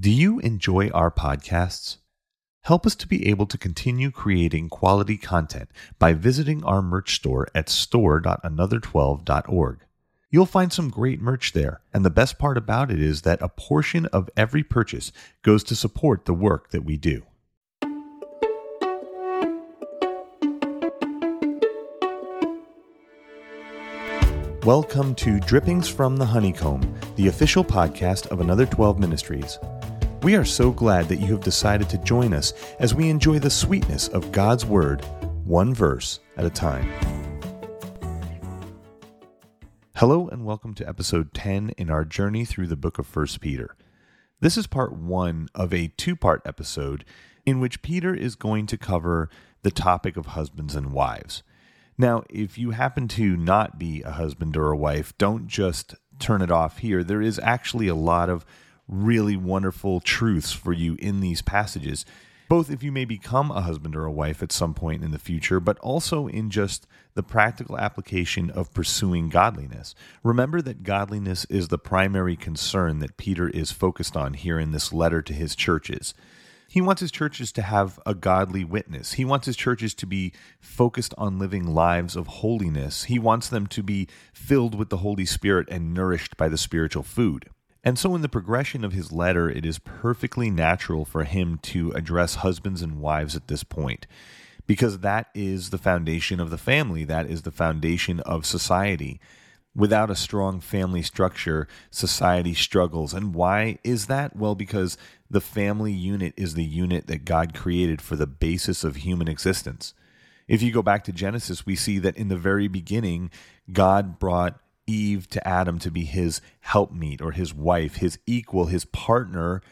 Do you enjoy our podcasts? Help us to be able to continue creating quality content by visiting our merch store at store.another12.org. You'll find some great merch there, and the best part about it is that a portion of every purchase goes to support the work that we do. Welcome to Drippings from the Honeycomb, the official podcast of Another 12 Ministries. We are so glad that you have decided to join us as we enjoy the sweetness of God's Word, one verse at a time. Hello, and welcome to episode 10 in our journey through the book of 1 Peter. This is part one of a two part episode in which Peter is going to cover the topic of husbands and wives. Now, if you happen to not be a husband or a wife, don't just turn it off here. There is actually a lot of really wonderful truths for you in these passages, both if you may become a husband or a wife at some point in the future, but also in just the practical application of pursuing godliness. Remember that godliness is the primary concern that Peter is focused on here in this letter to his churches. He wants his churches to have a godly witness. He wants his churches to be focused on living lives of holiness. He wants them to be filled with the Holy Spirit and nourished by the spiritual food. And so, in the progression of his letter, it is perfectly natural for him to address husbands and wives at this point, because that is the foundation of the family, that is the foundation of society. Without a strong family structure, society struggles. And why is that? Well, because the family unit is the unit that God created for the basis of human existence. If you go back to Genesis, we see that in the very beginning, God brought Eve to Adam to be his helpmeet or his wife, his equal, his partner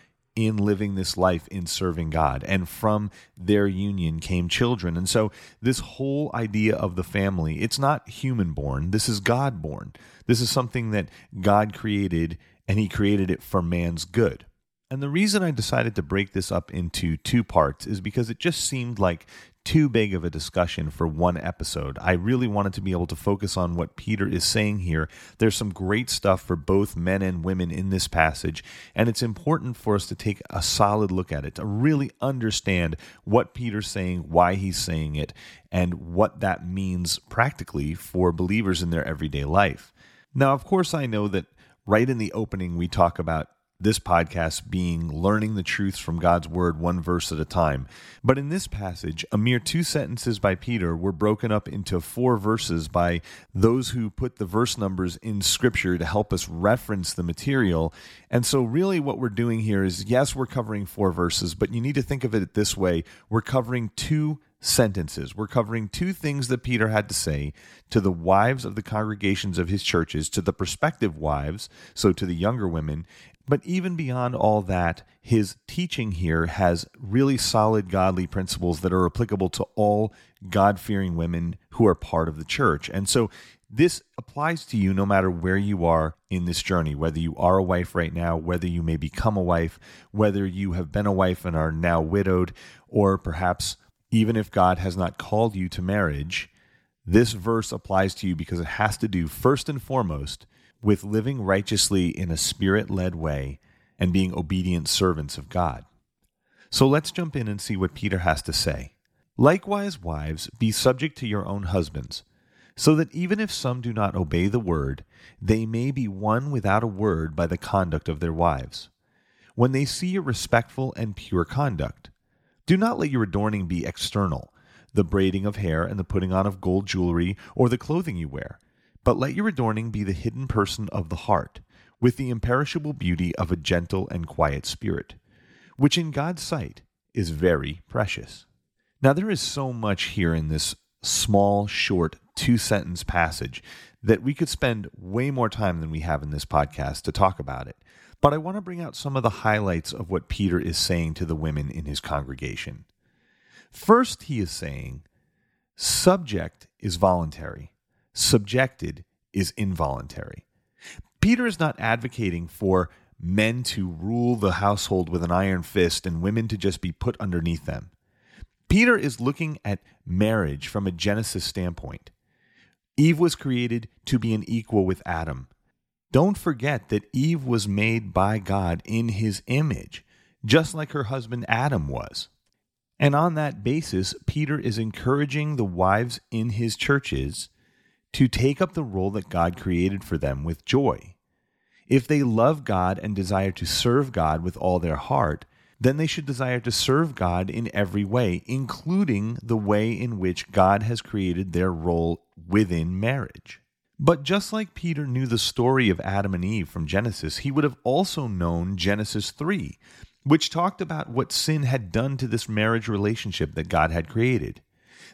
in living this life in serving God. And from their union came children. And so, this whole idea of the family, it's not human born, this is God born. This is something that God created, and He created it for man's good. And the reason I decided to break this up into two parts is because it just seemed like too big of a discussion for one episode. I really wanted to be able to focus on what Peter is saying here. There's some great stuff for both men and women in this passage, and it's important for us to take a solid look at it, to really understand what Peter's saying, why he's saying it, and what that means practically for believers in their everyday life. Now, of course, I know that right in the opening we talk about this podcast being learning the truths from God's Word one verse at a time. But in this passage, a mere two sentences by Peter were broken up into four verses by those who put the verse numbers in Scripture to help us reference the material. And so, really, what we're doing here is yes, we're covering four verses, but you need to think of it this way we're covering two sentences. We're covering two things that Peter had to say to the wives of the congregations of his churches, to the prospective wives, so to the younger women, but even beyond all that, his teaching here has really solid godly principles that are applicable to all God fearing women who are part of the church. And so this applies to you no matter where you are in this journey, whether you are a wife right now, whether you may become a wife, whether you have been a wife and are now widowed, or perhaps even if God has not called you to marriage. This verse applies to you because it has to do, first and foremost, with living righteously in a spirit led way and being obedient servants of God. So let's jump in and see what Peter has to say. Likewise, wives, be subject to your own husbands, so that even if some do not obey the word, they may be won without a word by the conduct of their wives. When they see your respectful and pure conduct, do not let your adorning be external, the braiding of hair and the putting on of gold jewelry, or the clothing you wear but let your adorning be the hidden person of the heart, with the imperishable beauty of a gentle and quiet spirit, which in God's sight is very precious. Now, there is so much here in this small, short, two sentence passage that we could spend way more time than we have in this podcast to talk about it. But I want to bring out some of the highlights of what Peter is saying to the women in his congregation. First, he is saying, subject is voluntary subjected is involuntary. Peter is not advocating for men to rule the household with an iron fist and women to just be put underneath them. Peter is looking at marriage from a Genesis standpoint. Eve was created to be an equal with Adam. Don't forget that Eve was made by God in his image. just like her husband Adam was. And on that basis, Peter is encouraging the wives in his churches to take up the role that God created for them with joy. If they love God and desire to serve God with all their heart, then they should desire to serve God in every way, including the way in which God has created their role within marriage. But just like Peter knew the story of Adam and Eve from Genesis, he would have also known Genesis 3, which talked about what sin had done to this marriage relationship that God had created.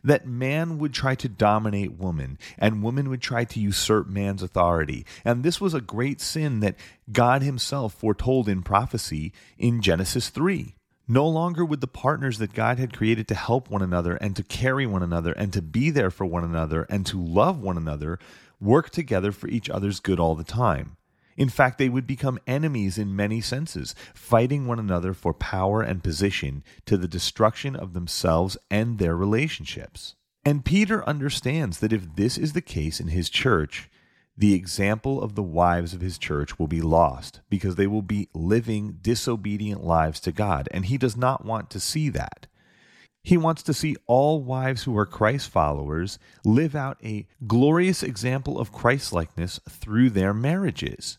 That man would try to dominate woman, and woman would try to usurp man's authority. And this was a great sin that God Himself foretold in prophecy in Genesis 3. No longer would the partners that God had created to help one another and to carry one another and to be there for one another and to love one another work together for each other's good all the time. In fact, they would become enemies in many senses, fighting one another for power and position to the destruction of themselves and their relationships. And Peter understands that if this is the case in his church, the example of the wives of his church will be lost because they will be living disobedient lives to God, and he does not want to see that. He wants to see all wives who are Christ followers live out a glorious example of Christlikeness through their marriages.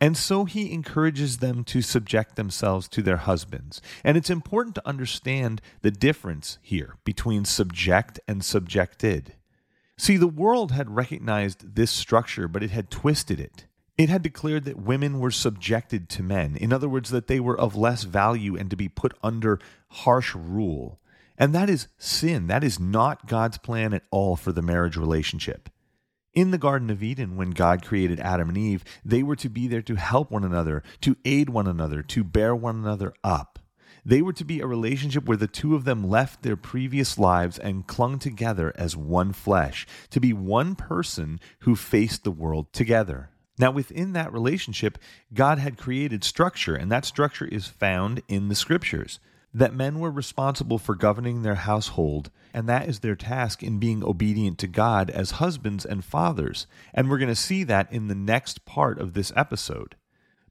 And so he encourages them to subject themselves to their husbands. And it's important to understand the difference here between subject and subjected. See, the world had recognized this structure, but it had twisted it. It had declared that women were subjected to men. In other words, that they were of less value and to be put under harsh rule. And that is sin. That is not God's plan at all for the marriage relationship. In the Garden of Eden, when God created Adam and Eve, they were to be there to help one another, to aid one another, to bear one another up. They were to be a relationship where the two of them left their previous lives and clung together as one flesh, to be one person who faced the world together. Now, within that relationship, God had created structure, and that structure is found in the scriptures that men were responsible for governing their household, and that is their task in being obedient to God as husbands and fathers. And we're going to see that in the next part of this episode.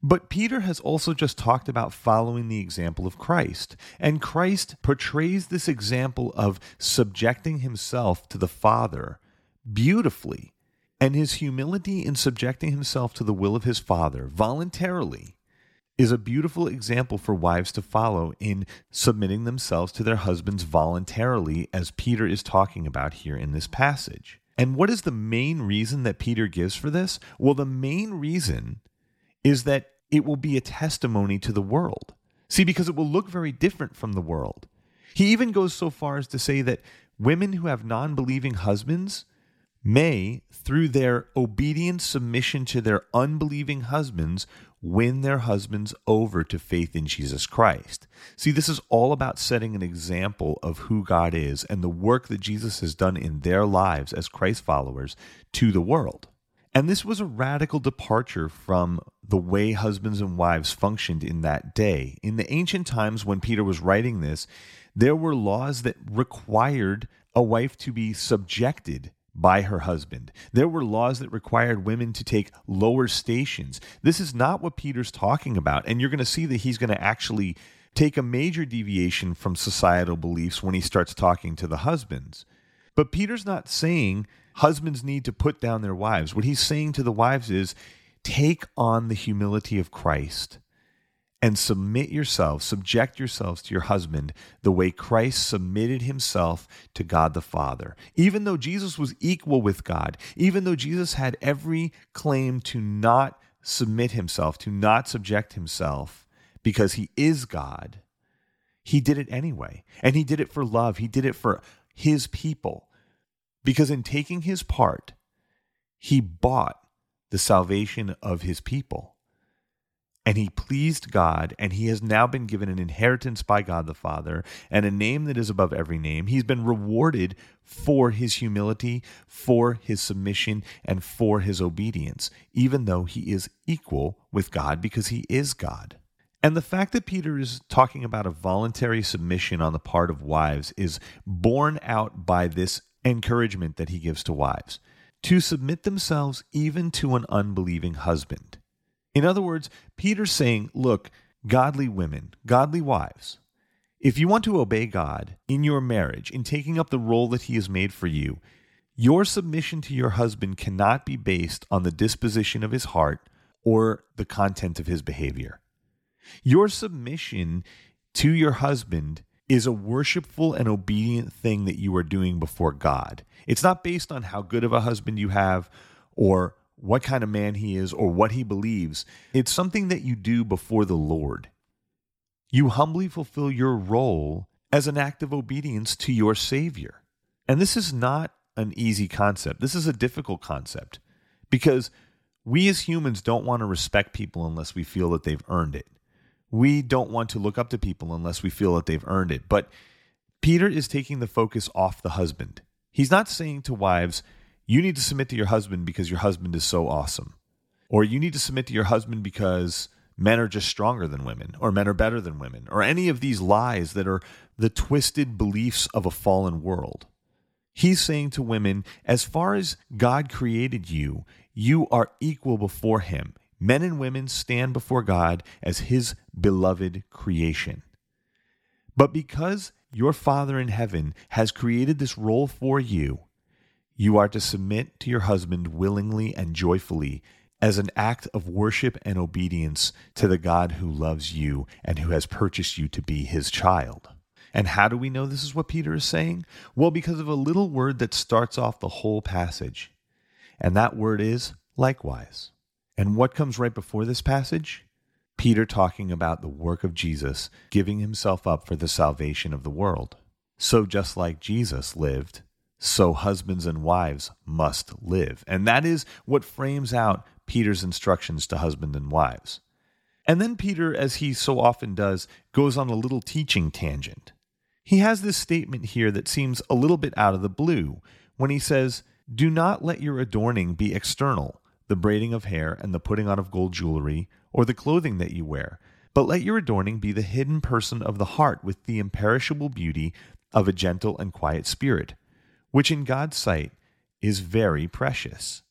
But Peter has also just talked about following the example of Christ. And Christ portrays this example of subjecting himself to the Father beautifully. And his humility in subjecting himself to the will of his Father voluntarily is a beautiful example for wives to follow in submitting themselves to their husbands voluntarily, as Peter is talking about here in this passage. And what is the main reason that Peter gives for this? Well, the main reason is that it will be a testimony to the world. See, because it will look very different from the world. He even goes so far as to say that women who have non believing husbands may, through their obedient submission to their unbelieving husbands, win their husbands over to faith in Jesus Christ. See, this is all about setting an example of who God is and the work that Jesus has done in their lives as Christ followers to the world. And this was a radical departure from the way husbands and wives functioned in that day. In the ancient times, when Peter was writing this, there were laws that required a wife to be subjected by her husband. There were laws that required women to take lower stations. This is not what Peter's talking about. And you're going to see that he's going to actually take a major deviation from societal beliefs when he starts talking to the husbands. But Peter's not saying husbands need to put down their wives. What he's saying to the wives is take on the humility of Christ and submit yourselves, subject yourselves to your husband the way Christ submitted himself to God the Father. Even though Jesus was equal with God, even though Jesus had every claim to not submit himself, to not subject himself, because he is God, he did it anyway. And he did it for love, he did it for his people. Because in taking his part, he bought the salvation of his people and he pleased God, and he has now been given an inheritance by God the Father and a name that is above every name. He's been rewarded for his humility, for his submission, and for his obedience, even though he is equal with God because he is God. And the fact that Peter is talking about a voluntary submission on the part of wives is borne out by this encouragement that he gives to wives to submit themselves even to an unbelieving husband. In other words, Peter's saying, look, godly women, godly wives, if you want to obey God in your marriage, in taking up the role that He has made for you, your submission to your husband cannot be based on the disposition of his heart or the content of his behavior. Your submission to your husband is a worshipful and obedient thing that you are doing before God. It's not based on how good of a husband you have or what kind of man he is or what he believes. It's something that you do before the Lord. You humbly fulfill your role as an act of obedience to your Savior. And this is not an easy concept. This is a difficult concept because we as humans don't want to respect people unless we feel that they've earned it. We don't want to look up to people unless we feel that they've earned it. But Peter is taking the focus off the husband. He's not saying to wives, you need to submit to your husband because your husband is so awesome. Or you need to submit to your husband because men are just stronger than women, or men are better than women, or any of these lies that are the twisted beliefs of a fallen world. He's saying to women, as far as God created you, you are equal before Him. Men and women stand before God as His beloved creation. But because your Father in heaven has created this role for you, you are to submit to your husband willingly and joyfully as an act of worship and obedience to the God who loves you and who has purchased you to be his child. And how do we know this is what Peter is saying? Well, because of a little word that starts off the whole passage. And that word is likewise. And what comes right before this passage? Peter talking about the work of Jesus, giving himself up for the salvation of the world. So, just like Jesus lived, so husbands and wives must live. And that is what frames out Peter's instructions to husband and wives. And then Peter, as he so often does, goes on a little teaching tangent. He has this statement here that seems a little bit out of the blue when he says, Do not let your adorning be external, the braiding of hair and the putting on of gold jewelry, or the clothing that you wear, but let your adorning be the hidden person of the heart with the imperishable beauty of a gentle and quiet spirit, which in God's sight is very precious.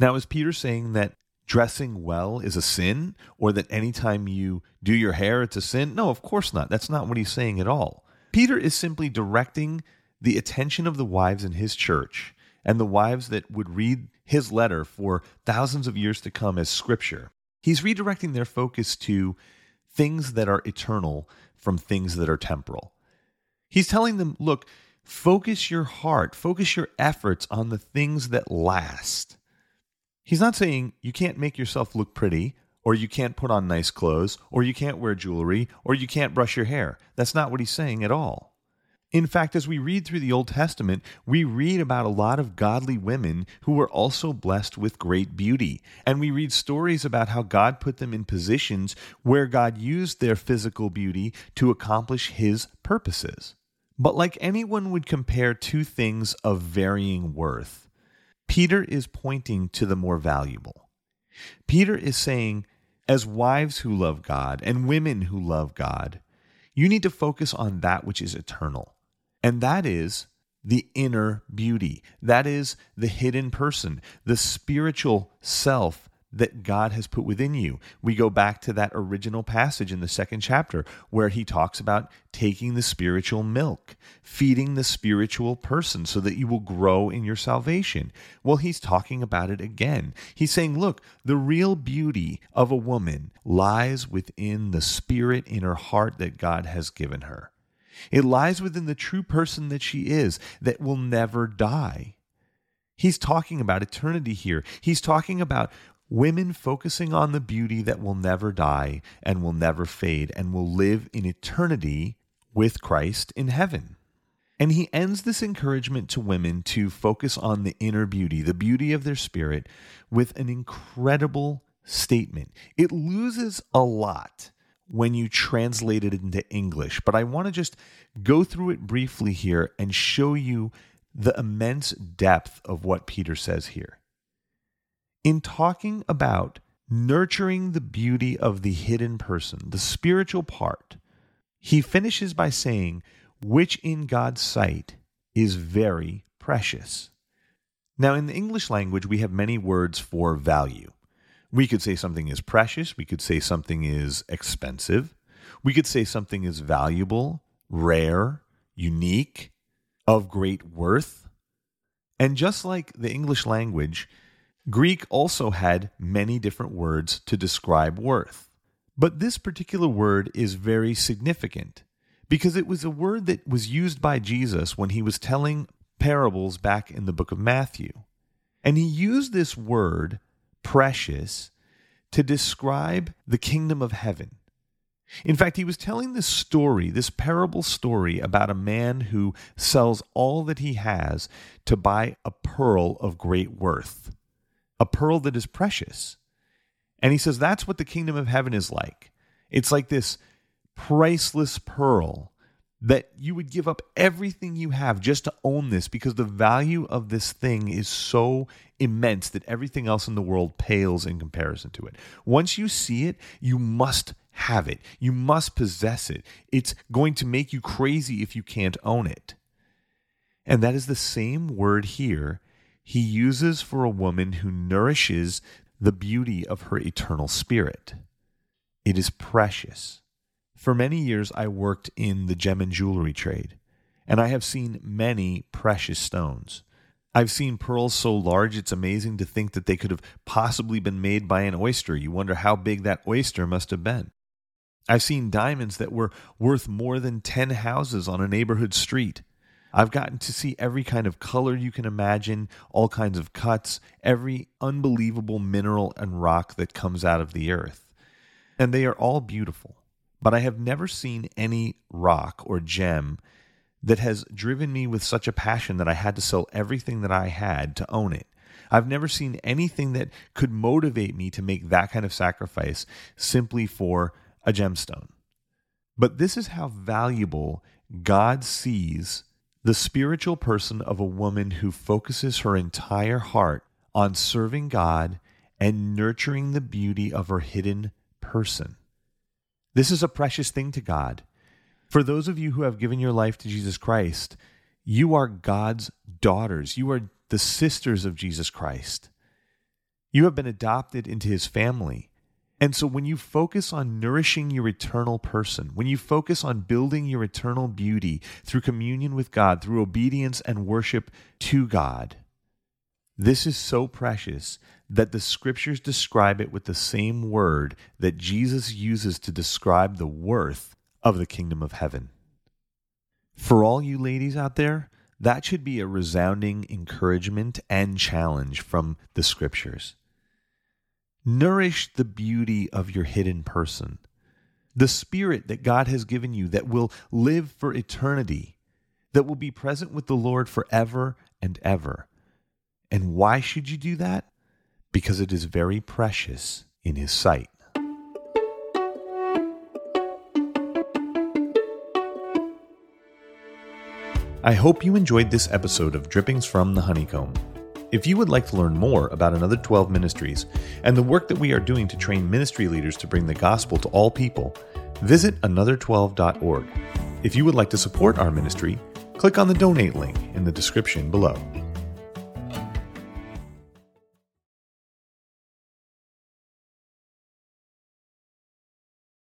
Now, is Peter saying that dressing well is a sin, or that anytime you do your hair it's a sin? No, of course not. That's not what he's saying at all. Peter is simply directing the attention of the wives in his church and the wives that would read his letter for thousands of years to come as scripture. He's redirecting their focus to things that are eternal from things that are temporal. He's telling them, look, focus your heart, focus your efforts on the things that last. He's not saying you can't make yourself look pretty or you can't put on nice clothes, or you can't wear jewelry, or you can't brush your hair. That's not what he's saying at all. In fact, as we read through the Old Testament, we read about a lot of godly women who were also blessed with great beauty. And we read stories about how God put them in positions where God used their physical beauty to accomplish his purposes. But like anyone would compare two things of varying worth, Peter is pointing to the more valuable. Peter is saying as wives who love God and women who love God, you need to focus on that which is eternal. And that is the inner beauty. That is the hidden person, the spiritual self that God has put within you. We go back to that original passage in the second chapter where he talks about taking the spiritual milk, feeding the spiritual person so that you will grow in your salvation. Well, he's talking about it again. He's saying, look, the real beauty of a woman lies within the spirit in her heart that God has given her. It lies within the true person that she is that will never die. He's talking about eternity here. He's talking about Women focusing on the beauty that will never die and will never fade and will live in eternity with Christ in heaven. And he ends this encouragement to women to focus on the inner beauty, the beauty of their spirit, with an incredible statement. It loses a lot when you translate it into English, but I want to just go through it briefly here and show you the immense depth of what Peter says here in talking about nurturing the beauty of the hidden person, the spiritual part, he finishes by saying, which in God's sight is very precious. Now, in the English language, we have many words for value. We could say something is precious. We could say something is expensive. We could say something is valuable, rare, unique, of great worth. And just like the English language, Greek also had many different words to describe worth. But this particular word is very significant because it was a word that was used by Jesus when he was telling parables back in the book of Matthew. And he used this word precious to describe the kingdom of heaven. In fact, he was telling this story, this parable story about a man who sells all that he has to buy a pearl of great worth, a pearl that is precious. And he says that's what the kingdom of heaven is like. It's like this priceless pearl that you would give up everything you have just to own this because the value of this thing is so immense that everything else in the world pales in comparison to it. Once you see it, you must have it. You must possess it. It's going to make you crazy if you can't own it. And that is the same word here he uses for a woman who nourishes the beauty of her eternal spirit. It is precious. For many years, I worked in the gem and jewelry trade, and I have seen many precious stones. I've seen pearls so large it's amazing to think that they could have possibly been made by an oyster. You wonder how big that oyster must have been. I've seen diamonds that were worth more than 10 houses on a neighborhood street. I've gotten to see every kind of color you can imagine, all kinds of cuts, every unbelievable mineral and rock that comes out of the earth. And they are all beautiful but I have never seen any rock or gem that has driven me with such a passion that I had to sell everything that I had to own it. I've never seen anything that could motivate me to make that kind of sacrifice simply for a gemstone. But this is how valuable God sees the spiritual person of a woman who focuses her entire heart on serving God and nurturing the beauty of her hidden person. This is a precious thing to God. For those of you who have given your life to Jesus Christ, you are God's daughters. You are the sisters of Jesus Christ. You have been adopted into his family. And so when you focus on nourishing your eternal person, when you focus on building your eternal beauty through communion with God, through obedience and worship to God, this is so precious that the scriptures describe it with the same word that Jesus uses to describe the worth of the kingdom of heaven. For all you ladies out there, that should be a resounding encouragement and challenge from the scriptures. Nourish the beauty of your hidden person, the spirit that God has given you that will live for eternity, that will be present with the Lord forever and ever. And why should you do that? because it is very precious in his sight. I hope you enjoyed this episode of Drippings from the Honeycomb. If you would like to learn more about Another 12 Ministries and the work that we are doing to train ministry leaders to bring the gospel to all people, visit another12.org. If you would like to support our ministry, click on the donate link in the description below.